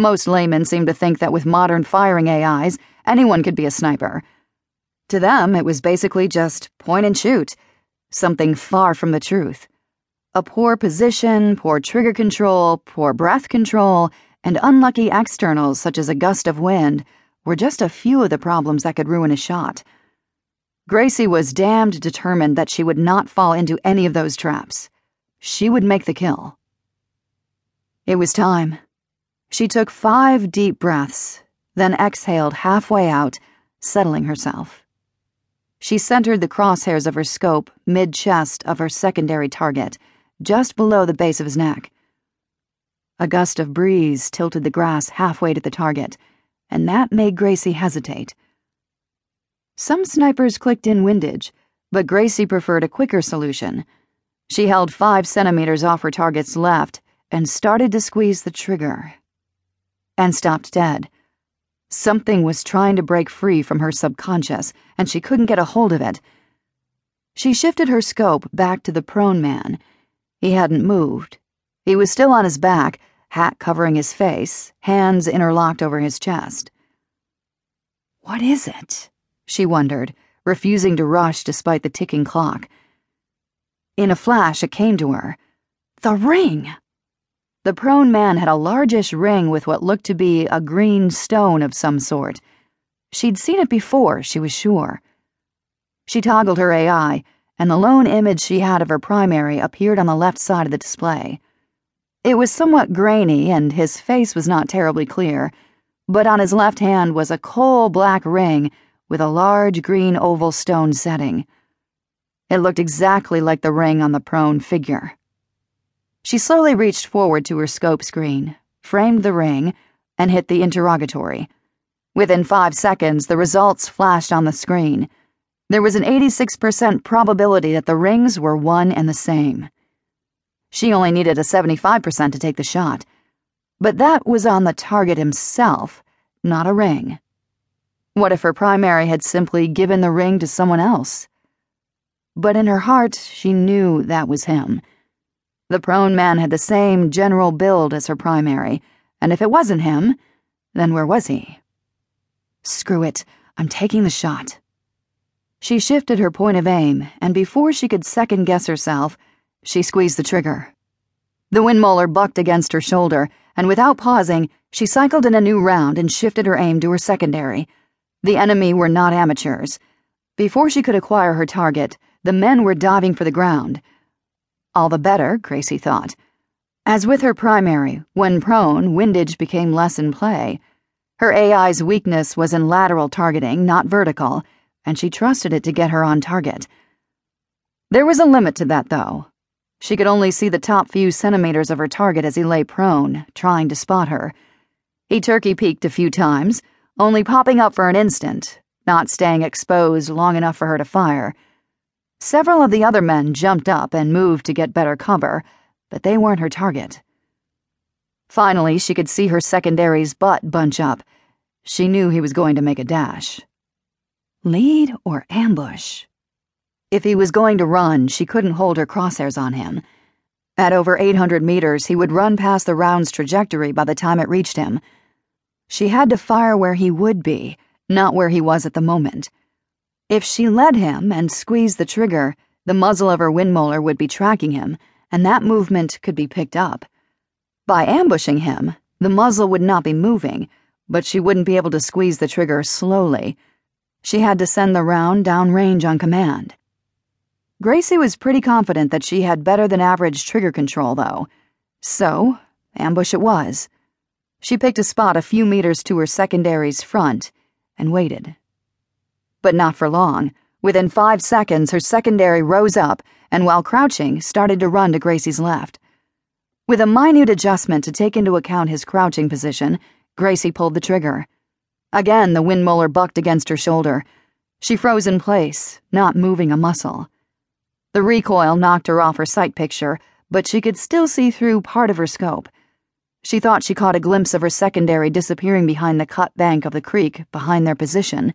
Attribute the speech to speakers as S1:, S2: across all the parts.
S1: Most laymen seem to think that with modern firing AIs, anyone could be a sniper. To them, it was basically just point and shoot, something far from the truth. A poor position, poor trigger control, poor breath control, and unlucky externals such as a gust of wind were just a few of the problems that could ruin a shot. Gracie was damned determined that she would not fall into any of those traps. She would make the kill. It was time. She took five deep breaths, then exhaled halfway out, settling herself. She centered the crosshairs of her scope mid chest of her secondary target, just below the base of his neck. A gust of breeze tilted the grass halfway to the target, and that made Gracie hesitate. Some snipers clicked in windage, but Gracie preferred a quicker solution. She held five centimeters off her target's left and started to squeeze the trigger and stopped dead. Something was trying to break free from her subconscious, and she couldn't get a hold of it. She shifted her scope back to the prone man. He hadn't moved. He was still on his back, hat covering his face, hands interlocked over his chest. What is it? she wondered, refusing to rush despite the ticking clock. In a flash, it came to her. The ring! The prone man had a largish ring with what looked to be a green stone of some sort. She'd seen it before, she was sure. She toggled her AI, and the lone image she had of her primary appeared on the left side of the display. It was somewhat grainy, and his face was not terribly clear, but on his left hand was a coal black ring with a large green oval stone setting. It looked exactly like the ring on the prone figure. She slowly reached forward to her scope screen, framed the ring, and hit the interrogatory. Within five seconds, the results flashed on the screen. There was an 86% probability that the rings were one and the same. She only needed a 75% to take the shot. But that was on the target himself, not a ring. What if her primary had simply given the ring to someone else? But in her heart, she knew that was him. The prone man had the same general build as her primary, and if it wasn't him, then where was he? Screw it, I'm taking the shot. She shifted her point of aim, and before she could second guess herself, she squeezed the trigger. The windmolar bucked against her shoulder, and without pausing, she cycled in a new round and shifted her aim to her secondary. The enemy were not amateurs. Before she could acquire her target, the men were diving for the ground. All the better, Gracie thought. As with her primary, when prone, windage became less in play. Her AI's weakness was in lateral targeting, not vertical, and she trusted it to get her on target. There was a limit to that, though. She could only see the top few centimeters of her target as he lay prone, trying to spot her. He turkey peeked a few times, only popping up for an instant, not staying exposed long enough for her to fire. Several of the other men jumped up and moved to get better cover, but they weren't her target. Finally, she could see her secondary's butt bunch up. She knew he was going to make a dash. Lead or ambush? If he was going to run, she couldn't hold her crosshairs on him. At over 800 meters, he would run past the round's trajectory by the time it reached him. She had to fire where he would be, not where he was at the moment. If she led him and squeezed the trigger, the muzzle of her windmolar would be tracking him, and that movement could be picked up. By ambushing him, the muzzle would not be moving, but she wouldn't be able to squeeze the trigger slowly. She had to send the round downrange on command. Gracie was pretty confident that she had better than average trigger control, though. So, ambush it was. She picked a spot a few meters to her secondary's front and waited but not for long. Within five seconds, her secondary rose up and, while crouching, started to run to Gracie's left. With a minute adjustment to take into account his crouching position, Gracie pulled the trigger. Again, the windmolar bucked against her shoulder. She froze in place, not moving a muscle. The recoil knocked her off her sight picture, but she could still see through part of her scope. She thought she caught a glimpse of her secondary disappearing behind the cut bank of the creek behind their position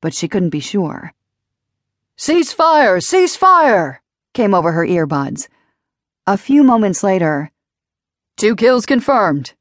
S1: but she couldn't be sure. Cease fire! Cease fire! came over her earbuds. A few moments later, Two kills confirmed.